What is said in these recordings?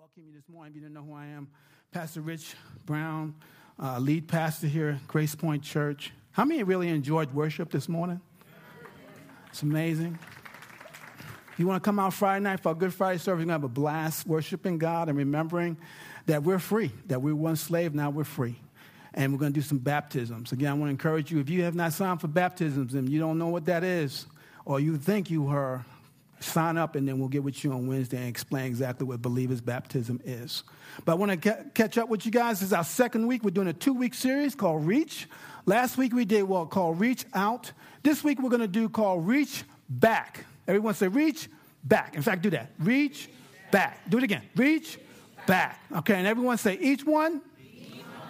welcome you this morning. If you didn't know who I am, Pastor Rich Brown, uh, lead pastor here at Grace Point Church. How many really enjoyed worship this morning? It's amazing. You want to come out Friday night for a Good Friday service, we're going to have a blast worshiping God and remembering that we're free, that we were once slaves, now we're free. And we're going to do some baptisms. Again, I want to encourage you if you have not signed for baptisms and you don't know what that is, or you think you are, sign up and then we'll get with you on Wednesday and explain exactly what believers' baptism is. But I want to ca- catch up with you guys. This is our second week. We're doing a two week series called Reach. Last week we did what called Reach Out. This week we're going to do called Reach Back. Everyone say Reach Back. In fact, do that. Reach Back. Do it again. Reach Back. Okay, and everyone say each one,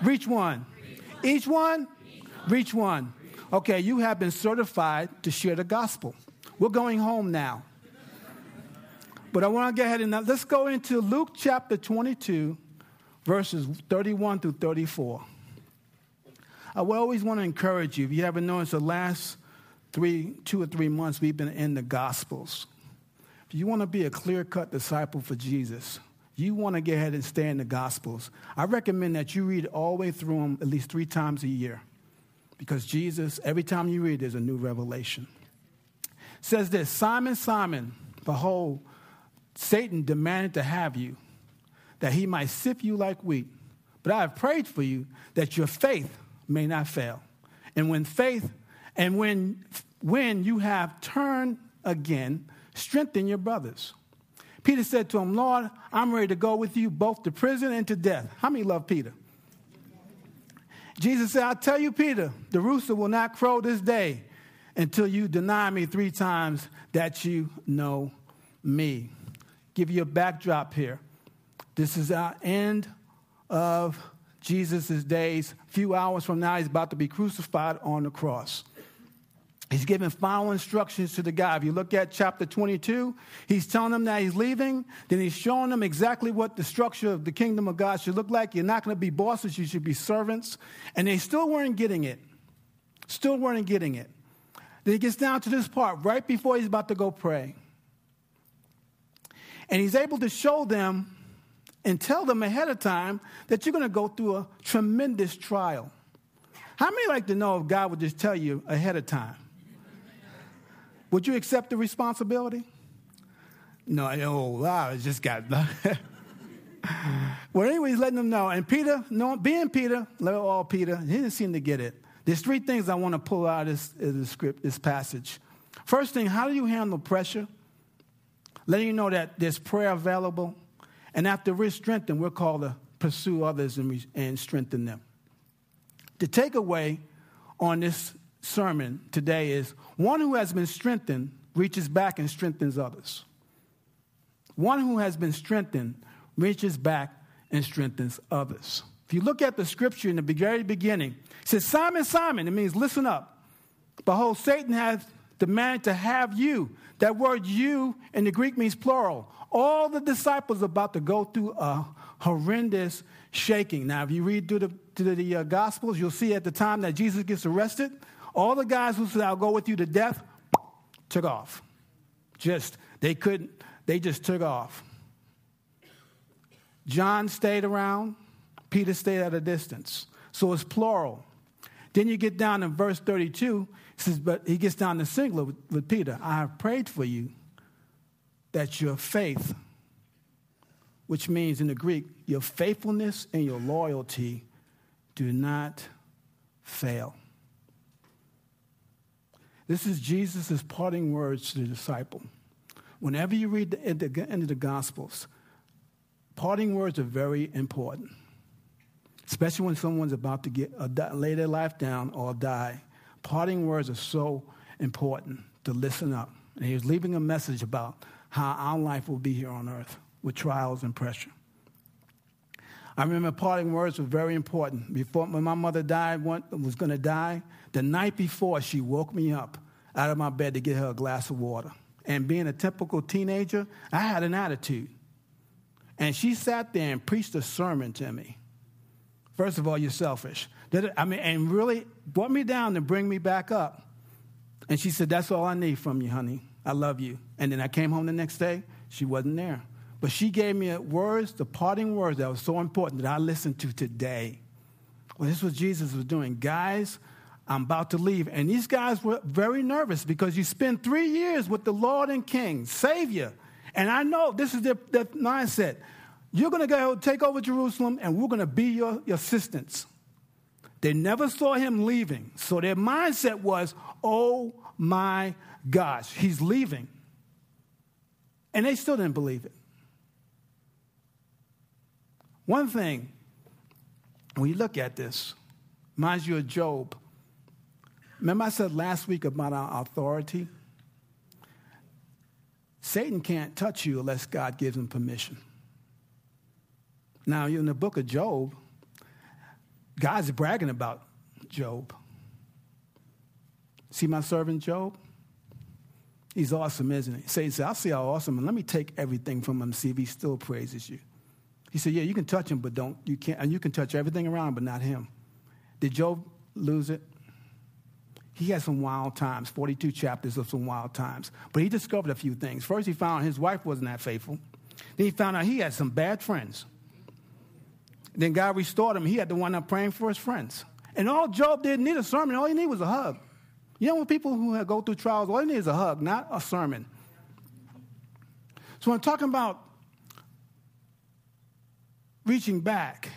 reach one. Each one, reach one. Okay, you have been certified to share the gospel. We're going home now. But I want to get ahead and now let's go into Luke chapter 22, verses 31 through 34. I always want to encourage you. If you haven't noticed, the last three, two or three months, we've been in the Gospels. If you want to be a clear cut disciple for Jesus, you want to get ahead and stay in the Gospels. I recommend that you read all the way through them at least three times a year. Because Jesus, every time you read, there's a new revelation. It says this Simon, Simon, behold, Satan demanded to have you, that he might sift you like wheat. But I have prayed for you that your faith may not fail. And when faith, and when, when you have turned again, strengthen your brothers. Peter said to him, Lord, I'm ready to go with you both to prison and to death. How many love Peter? Jesus said, I tell you, Peter, the rooster will not crow this day until you deny me three times that you know me. Give you a backdrop here. This is our end of Jesus' days. A few hours from now, he's about to be crucified on the cross. He's giving final instructions to the guy. If you look at chapter 22, he's telling them that he's leaving. Then he's showing them exactly what the structure of the kingdom of God should look like. You're not going to be bosses, you should be servants. And they still weren't getting it. Still weren't getting it. Then he gets down to this part right before he's about to go pray. And he's able to show them and tell them ahead of time that you're going to go through a tremendous trial. How many like to know if God would just tell you ahead of time? Would you accept the responsibility? No, oh, wow, it just got. well, anyway, he's letting them know. And Peter, being Peter, little all Peter, he didn't seem to get it. There's three things I want to pull out of this, this script, this passage. First thing, how do you handle pressure? Letting you know that there's prayer available. And after we're strengthened, we're called to pursue others and, and strengthen them. The takeaway on this sermon today is one who has been strengthened reaches back and strengthens others. One who has been strengthened reaches back and strengthens others. If you look at the scripture in the very beginning, it says, Simon, Simon, it means listen up. Behold, Satan has demanded to have you. That word you in the Greek means plural. All the disciples about to go through a horrendous shaking. Now, if you read through the, through the uh, Gospels, you'll see at the time that Jesus gets arrested, all the guys who said, I'll go with you to death, took off. Just, they couldn't, they just took off. John stayed around, Peter stayed at a distance. So it's plural. Then you get down in verse 32, says, but he gets down to singular with, with Peter. I have prayed for you that your faith, which means in the Greek, your faithfulness and your loyalty do not fail. This is Jesus' parting words to the disciple. Whenever you read the, the end of the Gospels, parting words are very important, especially when someone's about to get uh, lay their life down or die. Parting words are so important to listen up. And he was leaving a message about how our life will be here on earth with trials and pressure. I remember parting words were very important. Before when my mother died, was going to die, the night before, she woke me up out of my bed to get her a glass of water. And being a typical teenager, I had an attitude. And she sat there and preached a sermon to me. First of all, you're selfish. I mean, and really brought me down to bring me back up. And she said, That's all I need from you, honey. I love you. And then I came home the next day, she wasn't there. But she gave me words, the parting words that was so important that I listened to today. Well, this is what Jesus was doing. Guys, I'm about to leave. And these guys were very nervous because you spend three years with the Lord and King, Savior. And I know this is their, their mindset. You're going to go take over Jerusalem, and we're going to be your, assistants. They never saw him leaving. So their mindset was, oh my gosh, he's leaving. And they still didn't believe it. One thing, when you look at this, reminds you of Job. Remember, I said last week about our authority? Satan can't touch you unless God gives him permission. Now, in the book of Job, God's bragging about Job. See my servant Job? He's awesome, isn't he? Satan said, I'll see how awesome, and let me take everything from him, see if he still praises you. He said, Yeah, you can touch him, but don't, you can't, and you can touch everything around, but not him. Did Job lose it? He had some wild times, 42 chapters of some wild times. But he discovered a few things. First, he found his wife wasn't that faithful. Then he found out he had some bad friends. Then God restored him. He had to wind up praying for his friends. And all Job did need a sermon. All he needed was a hug. You know, when people who go through trials, all they need is a hug, not a sermon. So when I'm talking about reaching back,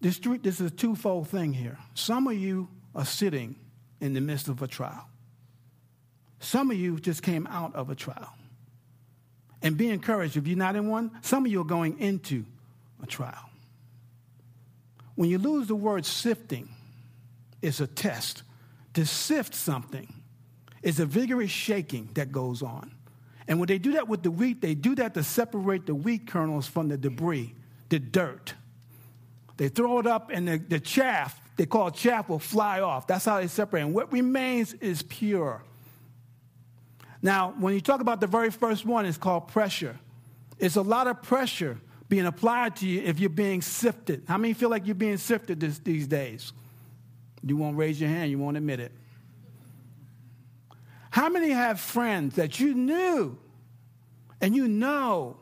this, this is a twofold thing here. Some of you are sitting in the midst of a trial. Some of you just came out of a trial. And be encouraged if you're not in one, some of you are going into a trial. When you lose the word sifting, it's a test. To sift something is a vigorous shaking that goes on. And when they do that with the wheat, they do that to separate the wheat kernels from the debris, the dirt. They throw it up, and the, the chaff, they call chaff, will fly off. That's how they separate. And what remains is pure. Now, when you talk about the very first one, it's called pressure. It's a lot of pressure being applied to you if you're being sifted. How many feel like you're being sifted this, these days? You won't raise your hand, you won't admit it. How many have friends that you knew and you know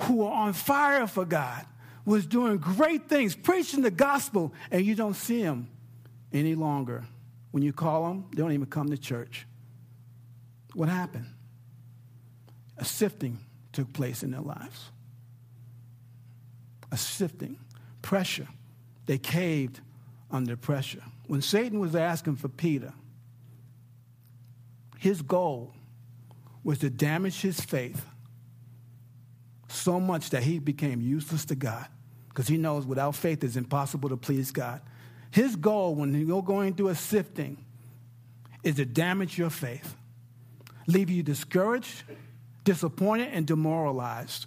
who are on fire for God, was doing great things, preaching the gospel, and you don't see them any longer. When you call them, they don't even come to church. What happened? A sifting took place in their lives. A sifting, pressure. They caved under pressure. When Satan was asking for Peter, his goal was to damage his faith so much that he became useless to God because he knows without faith it's impossible to please God. His goal when you're going through a sifting is to damage your faith, leave you discouraged, disappointed, and demoralized.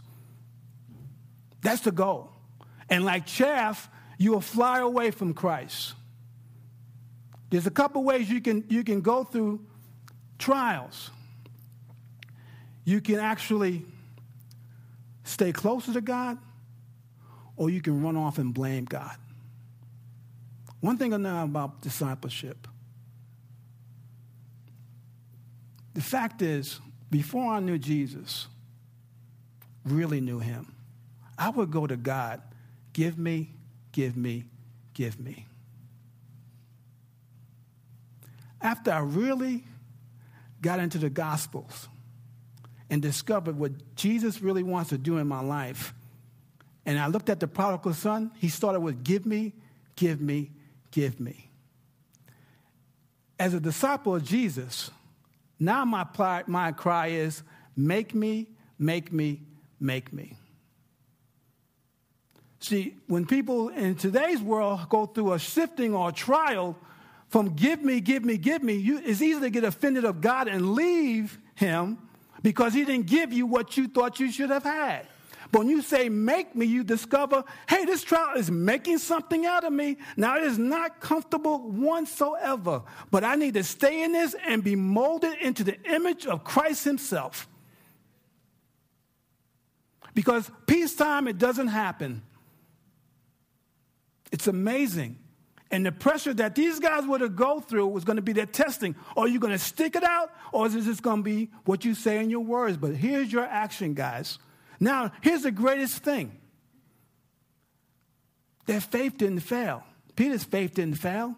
That's the goal. And like chaff, you will fly away from Christ. There's a couple ways you can, you can go through trials. You can actually stay closer to God, or you can run off and blame God. One thing I know about discipleship the fact is, before I knew Jesus, really knew him, I would go to God, give me, give me, give me. After I really got into the Gospels and discovered what Jesus really wants to do in my life, and I looked at the prodigal son, he started with, Give me, give me, give me. As a disciple of Jesus, now my, my cry is, Make me, make me, make me. See, when people in today's world go through a sifting or a trial from give me, give me, give me, you, it's easy to get offended of God and leave Him because He didn't give you what you thought you should have had. But when you say make me, you discover, hey, this trial is making something out of me. Now, it is not comfortable whatsoever, but I need to stay in this and be molded into the image of Christ Himself. Because peacetime, it doesn't happen. It's amazing. And the pressure that these guys were to go through was going to be their testing. Are you going to stick it out, or is this going to be what you say in your words? But here's your action, guys. Now, here's the greatest thing their faith didn't fail. Peter's faith didn't fail.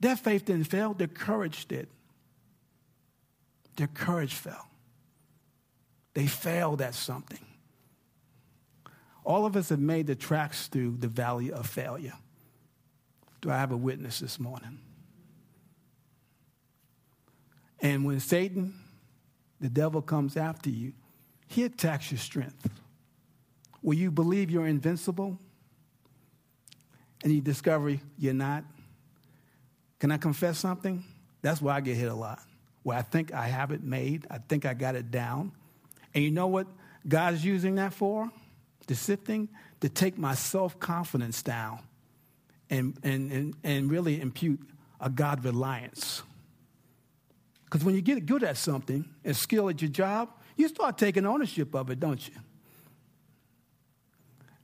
Their faith didn't fail, their courage did. Their courage fell. They failed at something. All of us have made the tracks through the valley of failure. Do I have a witness this morning? And when Satan, the devil, comes after you, he attacks your strength. Will you believe you're invincible? And you discover you're not? Can I confess something? That's why I get hit a lot. Where I think I have it made, I think I got it down. And you know what God's using that for? The sifting? To take my self confidence down and, and, and, and really impute a God reliance. Because when you get good at something, a skill at your job, you start taking ownership of it, don't you?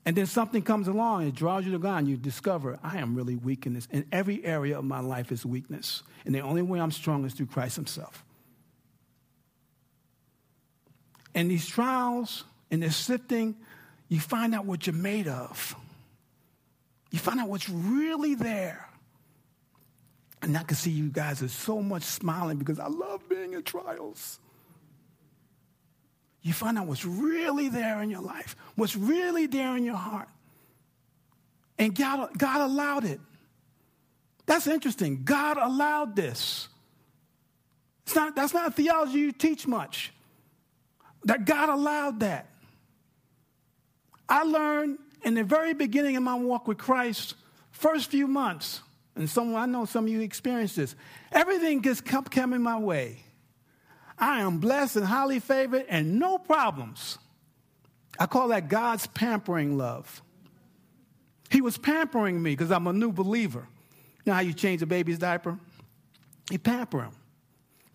And then something comes along, it draws you to God, and you discover, I am really weak in this. And every area of my life is weakness. And the only way I'm strong is through Christ Himself. And these trials and this sifting, you find out what you're made of. You find out what's really there. And I can see you guys are so much smiling because I love being in trials. You find out what's really there in your life, what's really there in your heart. And God, God allowed it. That's interesting. God allowed this. It's not, that's not theology you teach much. That God allowed that. I learned in the very beginning of my walk with Christ, first few months, and some I know some of you experienced this, everything just kept coming my way. I am blessed and highly favored and no problems. I call that God's pampering love. He was pampering me because I'm a new believer. You know how you change a baby's diaper? You pamper him.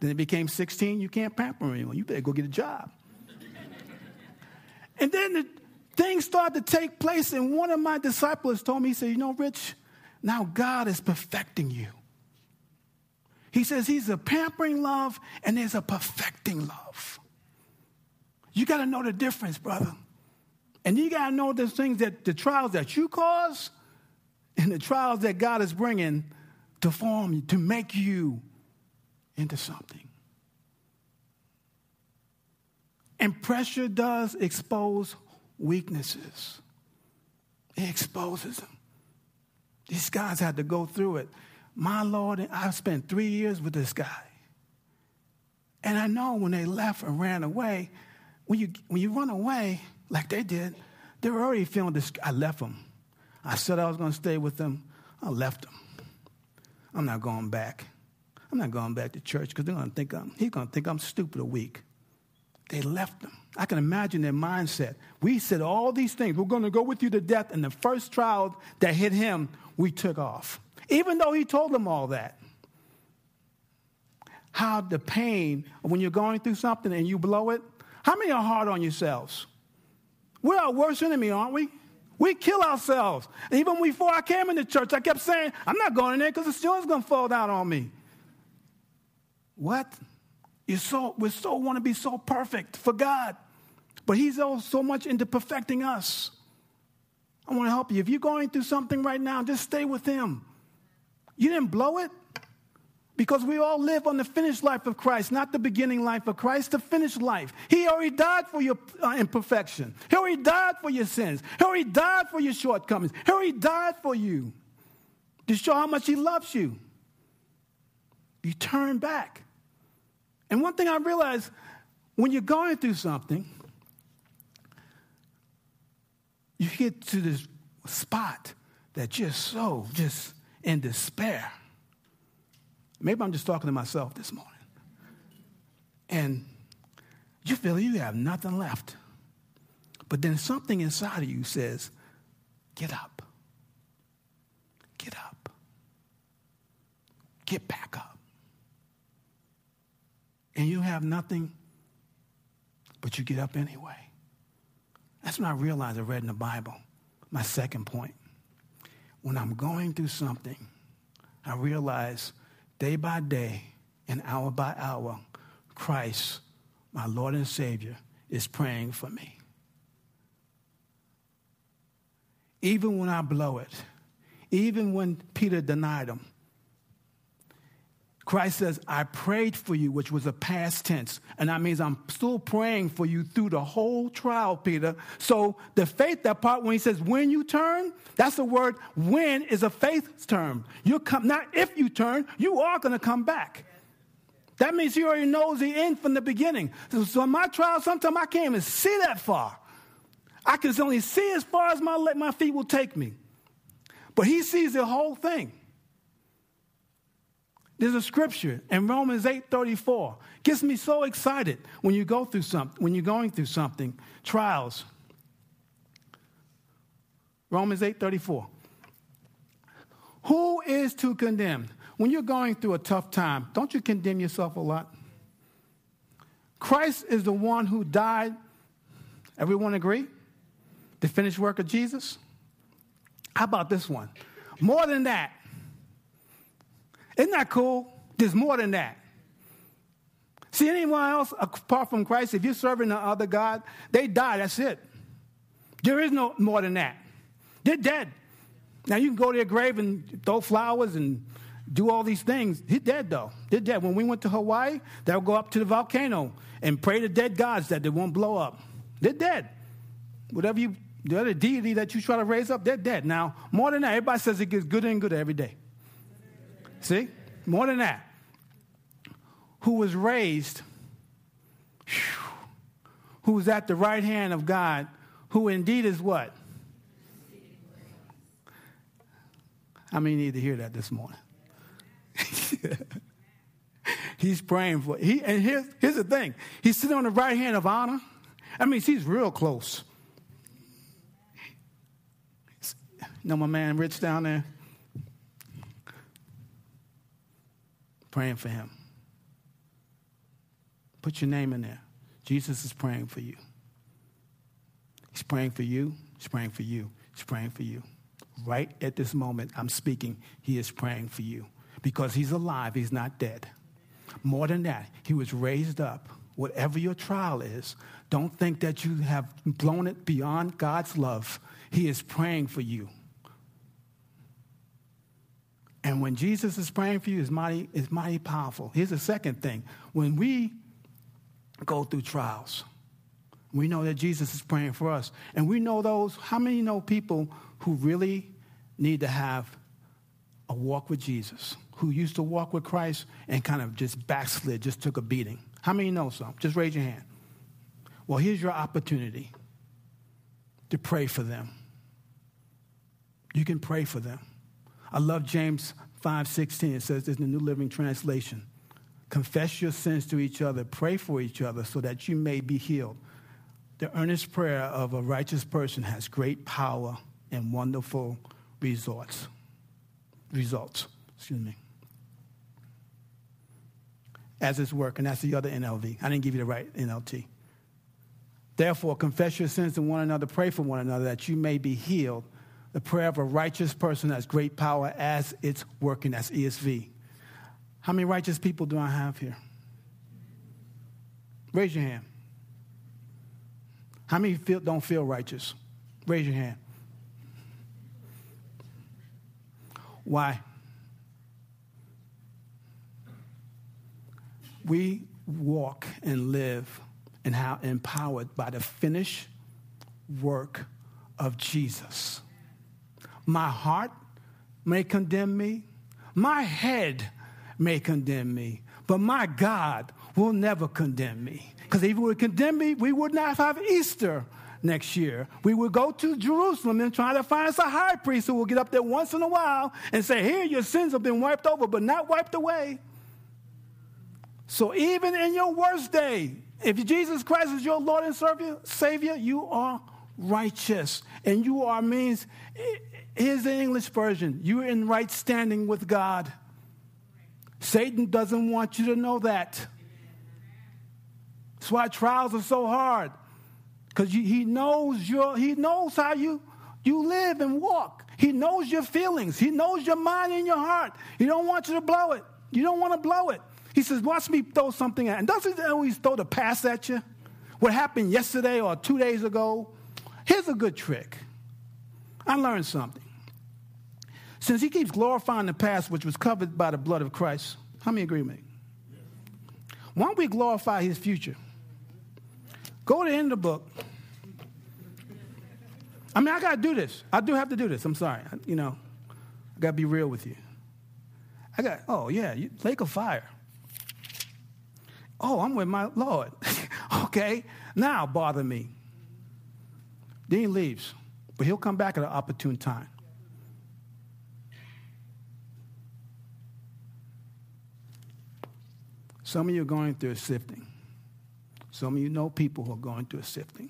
Then it became 16, you can't pamper him anymore. You better go get a job. and then the things started to take place, and one of my disciples told me, he said, You know, Rich, now God is perfecting you. He says he's a pampering love and there's a perfecting love. You got to know the difference, brother. And you got to know the things that the trials that you cause and the trials that God is bringing to form you, to make you into something. And pressure does expose weaknesses, it exposes them. These guys had to go through it. My Lord, I've spent three years with this guy. And I know when they left and ran away, when you, when you run away like they did, they were already feeling this. I left them. I said I was going to stay with them. I left them. I'm not going back. I'm not going back to church because they're going to think I'm, he's going to think I'm stupid or weak. They left them. I can imagine their mindset. We said all these things. We're going to go with you to death. And the first trial that hit him, we took off. Even though he told them all that. How the pain when you're going through something and you blow it, how many are hard on yourselves? We're our worst enemy, aren't we? We kill ourselves. Even before I came into church, I kept saying, I'm not going in there because the ceiling's going to fall down on me. What? You so we so want to be so perfect for God, but He's so much into perfecting us. I want to help you. If you're going through something right now, just stay with Him. You didn't blow it because we all live on the finished life of Christ, not the beginning life of Christ, the finished life. He already died for your uh, imperfection. He already died for your sins. He already died for your shortcomings. He already died for you to show how much He loves you. You turn back. And one thing I realized when you're going through something, you get to this spot that just so, just in despair. Maybe I'm just talking to myself this morning. And you feel you have nothing left. But then something inside of you says, get up. Get up. Get back up and you have nothing, but you get up anyway. That's when I realized I read in the Bible. My second point. When I'm going through something I realize day by day and hour by hour, Christ, my Lord and Savior, is praying for me. Even when I blow it, even when Peter denied him, Christ says, I prayed for you, which was a past tense. And that means I'm still praying for you through the whole trial, Peter. So the faith, that part when he says, when you turn, that's the word when is a faith term. You come, not if you turn, you are going to come back. That means he already knows the end from the beginning. So, so in my trial, sometimes I can't even see that far. I can only see as far as my, my feet will take me. But he sees the whole thing. There's a scripture in Romans 8:34. Gets me so excited when you go through something, when you're going through something, trials. Romans 8:34. Who is to condemn? When you're going through a tough time, don't you condemn yourself a lot? Christ is the one who died. Everyone agree? The finished work of Jesus? How about this one? More than that, isn't that cool? There's more than that. See, anyone else apart from Christ, if you're serving the other God, they die. That's it. There is no more than that. They're dead. Now, you can go to their grave and throw flowers and do all these things. He's dead, though. They're dead. When we went to Hawaii, they'll go up to the volcano and pray to dead gods that they won't blow up. They're dead. Whatever you, the other deity that you try to raise up, they're dead. Now, more than that, everybody says it gets good and good every day. See? More than that. Who was raised, who was at the right hand of God, who indeed is what? I mean, you need to hear that this morning. he's praying for he and here's, here's the thing he's sitting on the right hand of honor i mean he's real close you know my man rich down there praying for him. Put your name in there. Jesus is praying for you. He's praying for you. He's praying for you. He's praying for you. Right at this moment, I'm speaking, he is praying for you because he's alive, he's not dead. More than that, he was raised up. Whatever your trial is, don't think that you have blown it beyond God's love. He is praying for you. And when Jesus is praying for you, it's mighty, it's mighty powerful. Here's the second thing. When we go through trials, we know that Jesus is praying for us. And we know those, how many know people who really need to have a walk with Jesus, who used to walk with Christ and kind of just backslid, just took a beating? How many know some? Just raise your hand. Well, here's your opportunity to pray for them. You can pray for them. I love James 5:16. It says this in the New Living Translation. Confess your sins to each other, pray for each other so that you may be healed. The earnest prayer of a righteous person has great power and wonderful results. Results, excuse me. As it's working, that's the other NLV. I didn't give you the right NLT. Therefore, confess your sins to one another, pray for one another that you may be healed. The prayer of a righteous person has great power as it's working. That's ESV. How many righteous people do I have here? Raise your hand. How many feel, don't feel righteous? Raise your hand. Why? We walk and live and how empowered by the finished work of Jesus. My heart may condemn me, my head may condemn me, but my God will never condemn me. Because if he would condemn me, we would not have Easter next year. We would go to Jerusalem and try to find us a high priest who will get up there once in a while and say, Here, your sins have been wiped over, but not wiped away. So even in your worst day, if Jesus Christ is your Lord and Savior, you are righteous. And you are means Here's the English version you're in right standing with God. Satan doesn't want you to know that. That's why trials are so hard. Because he knows your, he knows how you, you live and walk. He knows your feelings. He knows your mind and your heart. He don't want you to blow it. You don't want to blow it. He says, watch me throw something at And doesn't he always throw the pass at you? What happened yesterday or two days ago? Here's a good trick. I learned something. Since he keeps glorifying the past, which was covered by the blood of Christ, how many agree with me? Why don't we glorify his future? Go to the end of the book. I mean, I got to do this. I do have to do this. I'm sorry. You know, I got to be real with you. I got, oh, yeah, lake of fire. Oh, I'm with my Lord. okay, now bother me. Then he leaves, but he'll come back at an opportune time. Some of you are going through a sifting. Some of you know people who are going through a sifting.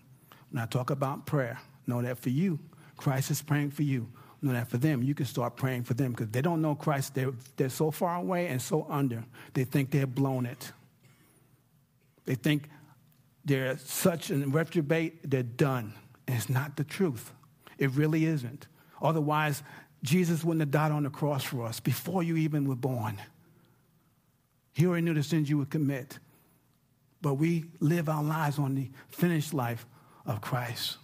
When I talk about prayer, know that for you, Christ is praying for you. Know that for them, you can start praying for them because they don't know Christ. They're, they're so far away and so under, they think they've blown it. They think they're such an reprobate, they're done. And it's not the truth. It really isn't. Otherwise, Jesus wouldn't have died on the cross for us before you even were born. He already knew the sins you would commit. But we live our lives on the finished life of Christ.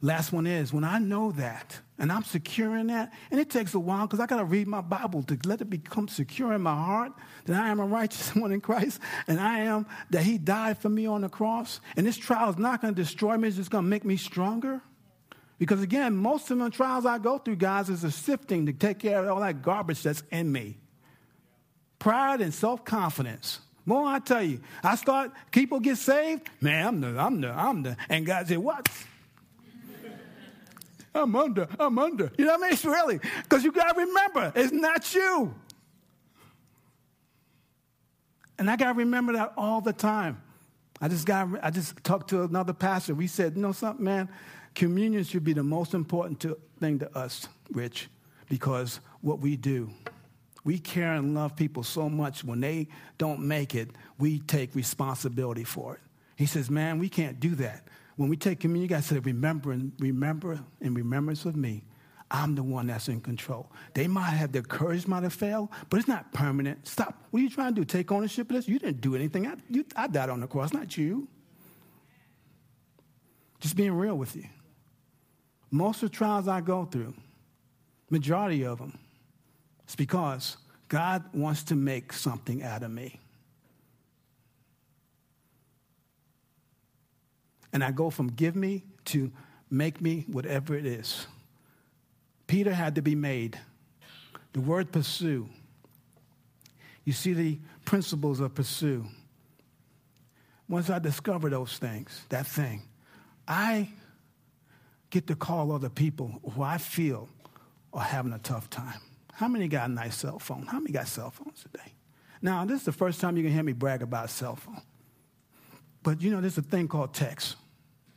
Last one is when I know that and I'm secure in that, and it takes a while because I got to read my Bible to let it become secure in my heart that I am a righteous one in Christ and I am that He died for me on the cross. And this trial is not going to destroy me, it's just going to make me stronger. Because again, most of the trials I go through, guys, is a sifting to take care of all that garbage that's in me. Pride and self confidence. More I tell you, I start, people get saved, man, I'm the, I'm the, I'm the, and God said, what? I'm under, I'm under. You know what I mean? It's really, because you got to remember, it's not you. And I got to remember that all the time. I just got, I just talked to another pastor. We said, you know something, man? Communion should be the most important to, thing to us, Rich, because what we do. We care and love people so much when they don't make it, we take responsibility for it. He says, man, we can't do that. When we take communion, you got to remember and remember in remembrance of me. I'm the one that's in control. They might have their courage might have failed, but it's not permanent. Stop. What are you trying to do? Take ownership of this? You didn't do anything. I, you, I died on the cross, not you. Just being real with you. Most of the trials I go through, majority of them, it's because God wants to make something out of me. And I go from give me to make me whatever it is. Peter had to be made. The word pursue. You see the principles of pursue. Once I discover those things, that thing, I get to call other people who I feel are having a tough time. How many got a nice cell phone? How many got cell phones today? Now, this is the first time you can hear me brag about a cell phone. But you know, there's a thing called text.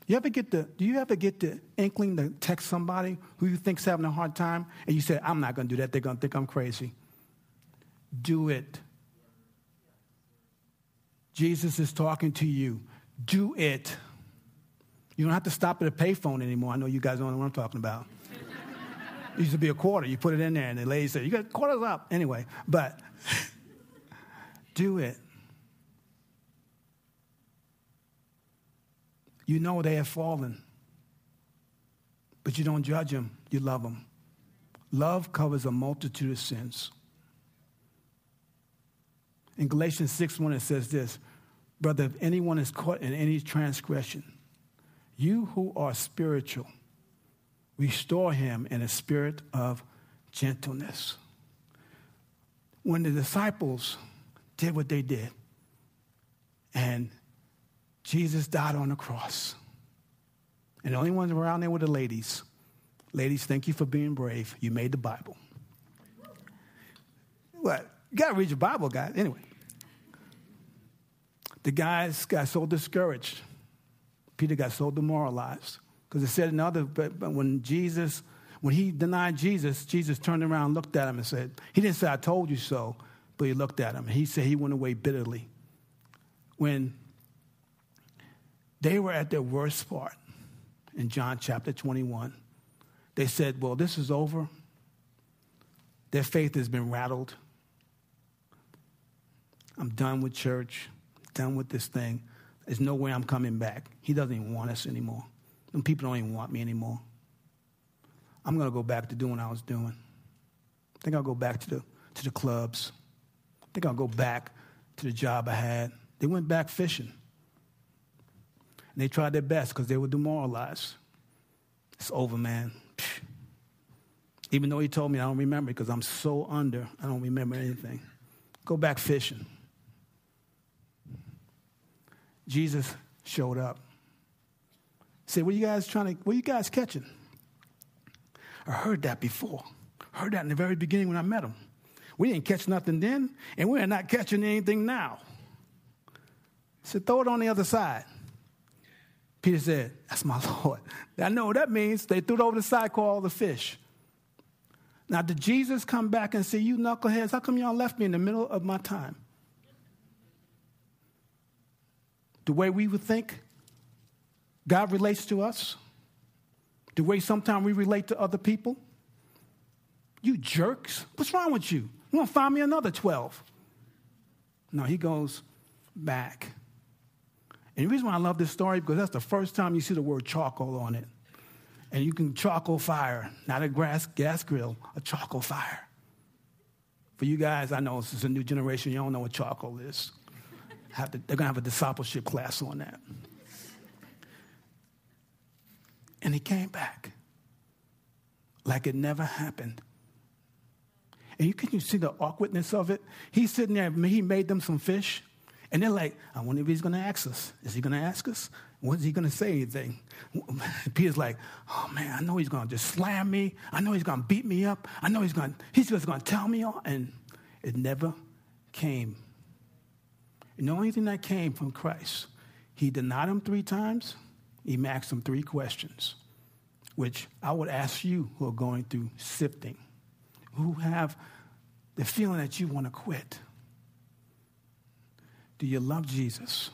You ever get the, do you ever get the inkling to text somebody who you think's having a hard time and you say, I'm not going to do that. They're going to think I'm crazy. Do it. Jesus is talking to you. Do it. You don't have to stop at a payphone anymore. I know you guys don't know what I'm talking about. It used to be a quarter. You put it in there, and the lady said, You got quarters up. Anyway, but do it. You know they have fallen, but you don't judge them, you love them. Love covers a multitude of sins. In Galatians 6 1, it says this Brother, if anyone is caught in any transgression, you who are spiritual, restore him in a spirit of gentleness. When the disciples did what they did, and Jesus died on the cross. And the only ones around there were the ladies. Ladies, thank you for being brave. You made the Bible. What? You got to read your Bible, guys. Anyway. The guys got so discouraged. Peter got so demoralized. Because it said in other, but, but when Jesus, when he denied Jesus, Jesus turned around, looked at him, and said, He didn't say, I told you so, but he looked at him. He said he went away bitterly. When they were at their worst part in John chapter 21. they said, Well, this is over. Their faith has been rattled. I'm done with church, done with this thing. There's no way I'm coming back. He doesn't even want us anymore. And people don't even want me anymore. I'm going to go back to doing what I was doing. I think I'll go back to the, to the clubs. I think I'll go back to the job I had. They went back fishing. And they tried their best because they were demoralized. It's over, man. Even though he told me I don't remember because I'm so under, I don't remember anything. Go back fishing. Jesus showed up. Say, what are you guys trying to, what are you guys catching? I heard that before. Heard that in the very beginning when I met him. We didn't catch nothing then, and we're not catching anything now. He said, throw it on the other side. Peter said, That's my Lord. I know what that means. They threw it over the side, caught all the fish. Now, did Jesus come back and say, You knuckleheads, how come y'all left me in the middle of my time? The way we would think God relates to us, the way sometimes we relate to other people. You jerks, what's wrong with you? You want to find me another 12? No, he goes back. And the reason why I love this story because that's the first time you see the word charcoal on it. And you can charcoal fire, not a gas, gas grill, a charcoal fire. For you guys, I know this is a new generation, you don't know what charcoal is. To, they're going to have a discipleship class on that. And he came back like it never happened. And you can you see the awkwardness of it? He's sitting there, he made them some fish. And they're like, I wonder if he's going to ask us. Is he going to ask us? What's he going to say anything? Peter's like, oh man, I know he's going to just slam me. I know he's going to beat me up. I know he's to, he's just to tell me all. And it never came. And the only thing that came from Christ, he denied him three times. He asked him three questions, which I would ask you who are going through sifting, who have the feeling that you want to quit. Do you love Jesus?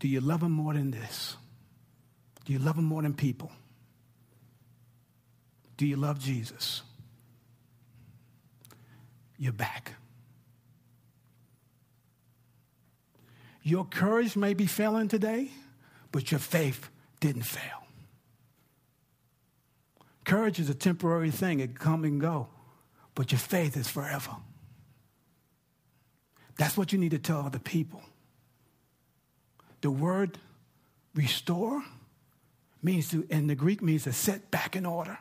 Do you love him more than this? Do you love him more than people? Do you love Jesus? You're back. Your courage may be failing today, but your faith didn't fail. Courage is a temporary thing, it come and go, but your faith is forever. That's what you need to tell other people. The word restore means to, in the Greek means to set back in order.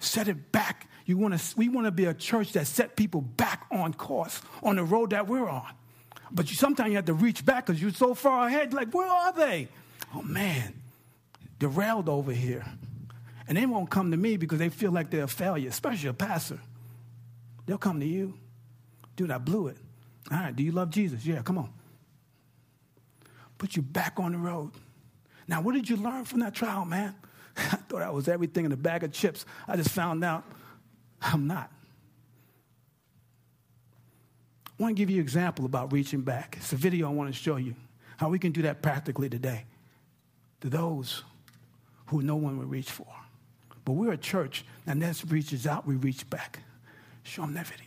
Set it back. You want to, we want to be a church that set people back on course, on the road that we're on. But you, sometimes you have to reach back because you're so far ahead. Like, where are they? Oh man, derailed over here. And they won't come to me because they feel like they're a failure, especially a pastor. They'll come to you. Dude, I blew it. All right, do you love Jesus? Yeah, come on. Put you back on the road. Now, what did you learn from that trial, man? I thought I was everything in a bag of chips. I just found out I'm not. I want to give you an example about reaching back. It's a video I want to show you how we can do that practically today to those who no one would reach for. But we're a church, and that reaches out, we reach back. Show them that video.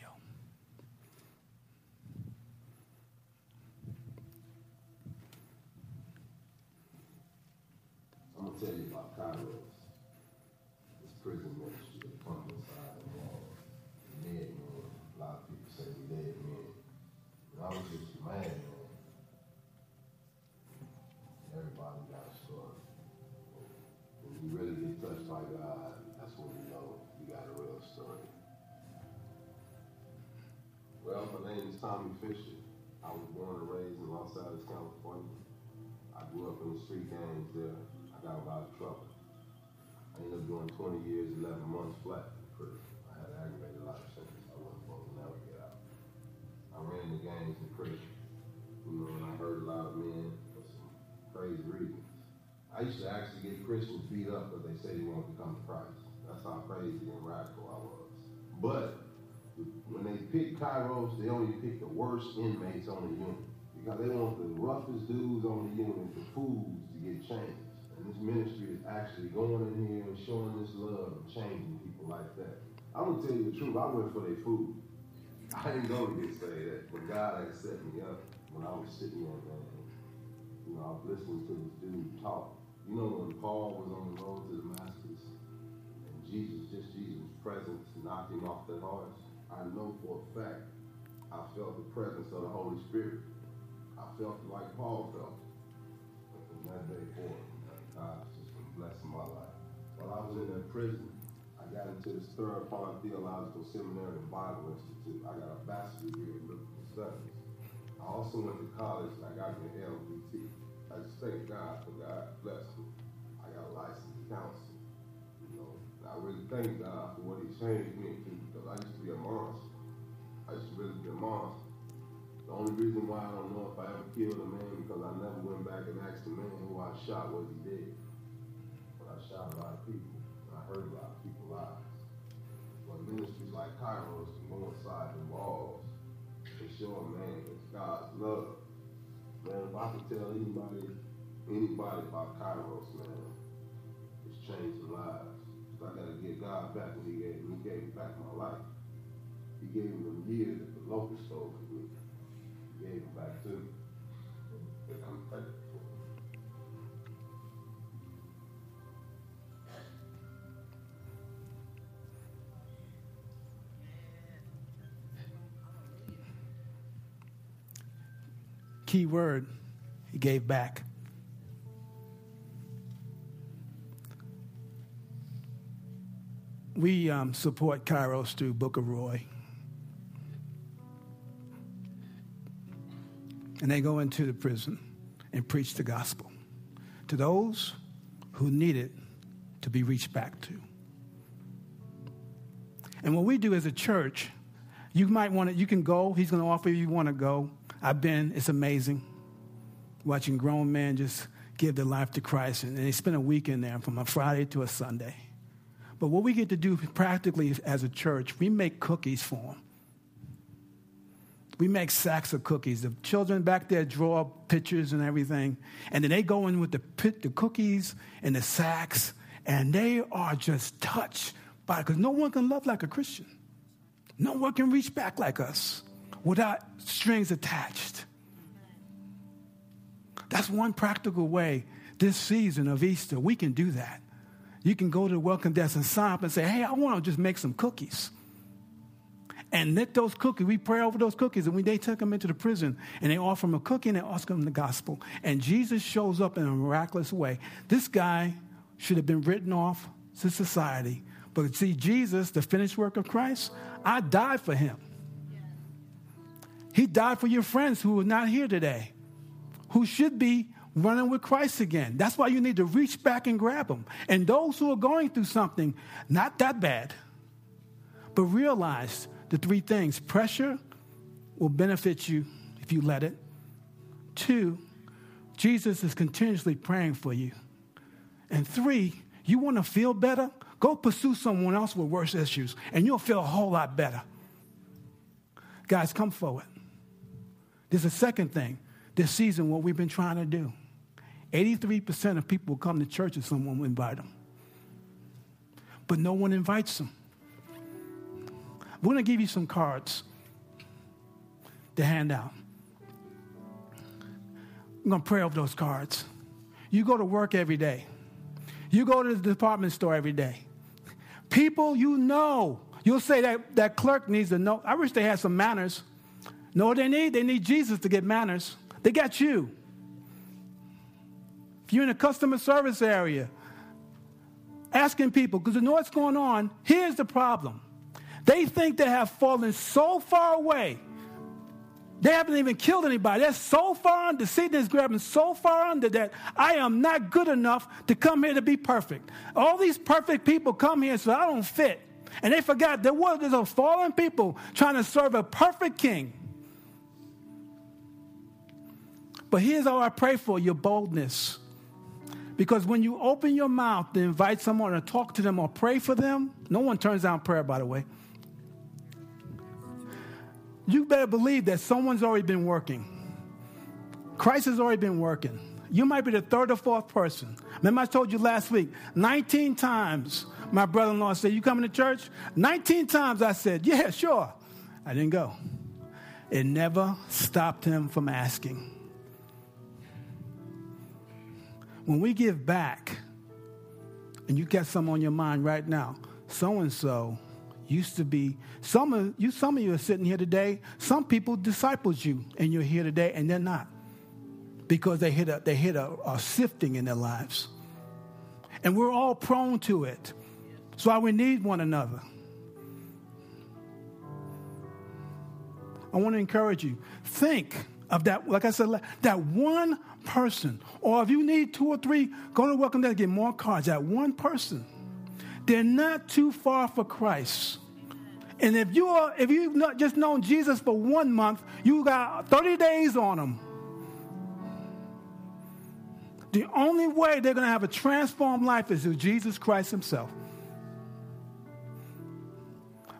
Doing 20 years, 11 months flat. I had aggravated life sentence. I wasn't supposed to never get out. I ran the gangs in prison. You know, and I hurt a lot of men for some crazy reasons. I used to actually get Christians beat up because they say they wanted to come to Christ. That's how crazy and radical I was. But when they pick Kairos, they only pick the worst inmates on the unit because they want the roughest dudes on the unit, the fools, to get changed. And this ministry is actually going in here and showing this love and changing people like that. I'm gonna tell you the truth. I went for their food. I didn't go to get saved, but God had set me up when I was sitting there, man. You know, I was listening to this dude talk. You know, when Paul was on the road to Damascus, and Jesus, just Jesus' presence, knocked him off that horse. I know for a fact, I felt the presence of the Holy Spirit. I felt like Paul felt. From that day forward, God's just been blessing my life. While I was in that prison, I got into this Third Pond Theological Seminary and Bible Institute. I got a bachelor's degree in biblical studies. I also went to college and I got an LBT. I just thank God for God blessing me. I got a licensed counselor. You know, I really thank God for what He changed me into because I used to be a monster. I used to really be a monster. Only reason why I don't know if I ever killed a man because I never went back and asked the man who I shot what he did. But I shot a lot of people and I hurt a lot of people's lives. But ministries like Kairos can go inside the walls and show a man it's God's love. Man, if I could tell anybody, anybody about Kairos, man, it's changing lives. I gotta give God back what he gave me. He gave me back my life. He gave me the years that the locust stole from me. Gave them back to I'm thankful. Key word, he gave back. We um, support Kairos through Book of Roy. And they go into the prison and preach the gospel to those who need it to be reached back to. And what we do as a church, you might want to, you can go, he's going to offer you, you want to go. I've been, it's amazing watching grown men just give their life to Christ. And they spend a week in there from a Friday to a Sunday. But what we get to do practically as a church, we make cookies for them. We make sacks of cookies. The children back there draw pictures and everything. And then they go in with the, pit, the cookies and the sacks, and they are just touched by it because no one can love like a Christian. No one can reach back like us without strings attached. That's one practical way this season of Easter we can do that. You can go to the welcome desk and sign up and say, hey, I want to just make some cookies. And knit those cookies. We pray over those cookies. And when they take them into the prison and they offer them a cookie and they ask them the gospel. And Jesus shows up in a miraculous way. This guy should have been written off to society. But see, Jesus, the finished work of Christ, I died for him. He died for your friends who are not here today, who should be running with Christ again. That's why you need to reach back and grab them. And those who are going through something not that bad, but realize the three things pressure will benefit you if you let it. Two, Jesus is continuously praying for you. And three, you want to feel better? Go pursue someone else with worse issues, and you'll feel a whole lot better. Guys, come forward. There's a second thing this season, what we've been trying to do. 83% of people come to church if someone will invite them. But no one invites them. We're going to give you some cards to hand out. I'm going to pray over those cards. You go to work every day. You go to the department store every day. People you know, you'll say that that clerk needs to know. I wish they had some manners. Know what they need? They need Jesus to get manners. They got you. If you're in a customer service area, asking people, because you know what's going on, here's the problem. They think they have fallen so far away. They haven't even killed anybody. They're so far under, Satan is grabbing so far under that I am not good enough to come here to be perfect. All these perfect people come here, so I don't fit. And they forgot there was there's a fallen people trying to serve a perfect king. But here's all I pray for your boldness. Because when you open your mouth to invite someone or talk to them or pray for them, no one turns down prayer, by the way. You better believe that someone's already been working. Christ has already been working. You might be the third or fourth person. Remember, I told you last week 19 times my brother in law said, You coming to church? 19 times I said, Yeah, sure. I didn't go. It never stopped him from asking. When we give back, and you got some on your mind right now, so and so used to be. Some of you some of you are sitting here today. Some people disciples you and you're here today and they're not because they hit a they hit a, a sifting in their lives. And we're all prone to it. So we need one another. I want to encourage you. Think of that like i said that one person or if you need two or three go to welcome to get more cards. That one person they're not too far for Christ. And if you are, if you've not just known Jesus for one month, you got 30 days on them. The only way they're going to have a transformed life is through Jesus Christ Himself.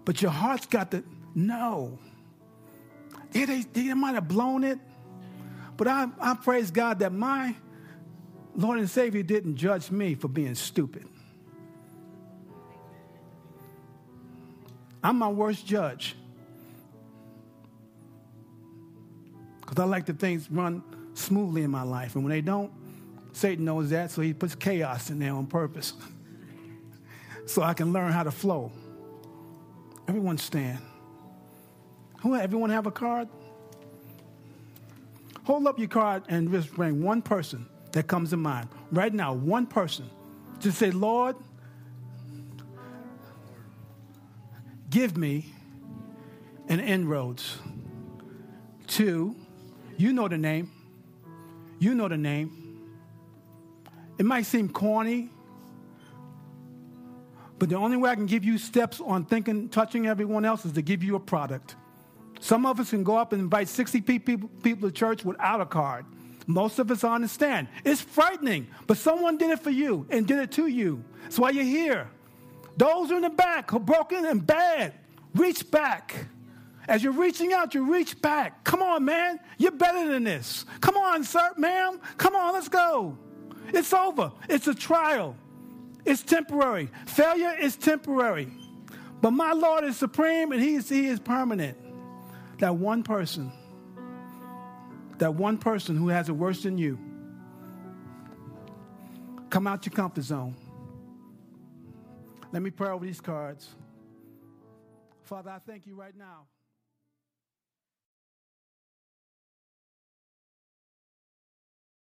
But your heart's got to know. Yeah, they, they might have blown it, but I, I praise God that my Lord and Savior didn't judge me for being stupid. I'm my worst judge. Because I like the things run smoothly in my life. And when they don't, Satan knows that, so he puts chaos in there on purpose. so I can learn how to flow. Everyone stand. Who everyone have a card? Hold up your card and just bring one person that comes to mind. Right now, one person. Just say, Lord, give me an inroads to, you know the name, you know the name. It might seem corny, but the only way I can give you steps on thinking, touching everyone else is to give you a product. Some of us can go up and invite 60 people, people to church without a card. Most of us understand. It's frightening, but someone did it for you and did it to you. That's why you're here. Those in the back who are broken and bad. Reach back. As you're reaching out, you reach back. Come on, man. You're better than this. Come on, sir, ma'am. Come on, let's go. It's over. It's a trial. It's temporary. Failure is temporary. But my Lord is supreme and he is, he is permanent. That one person, that one person who has it worse than you, come out your comfort zone. Let me pray over these cards. Father, I thank you right now.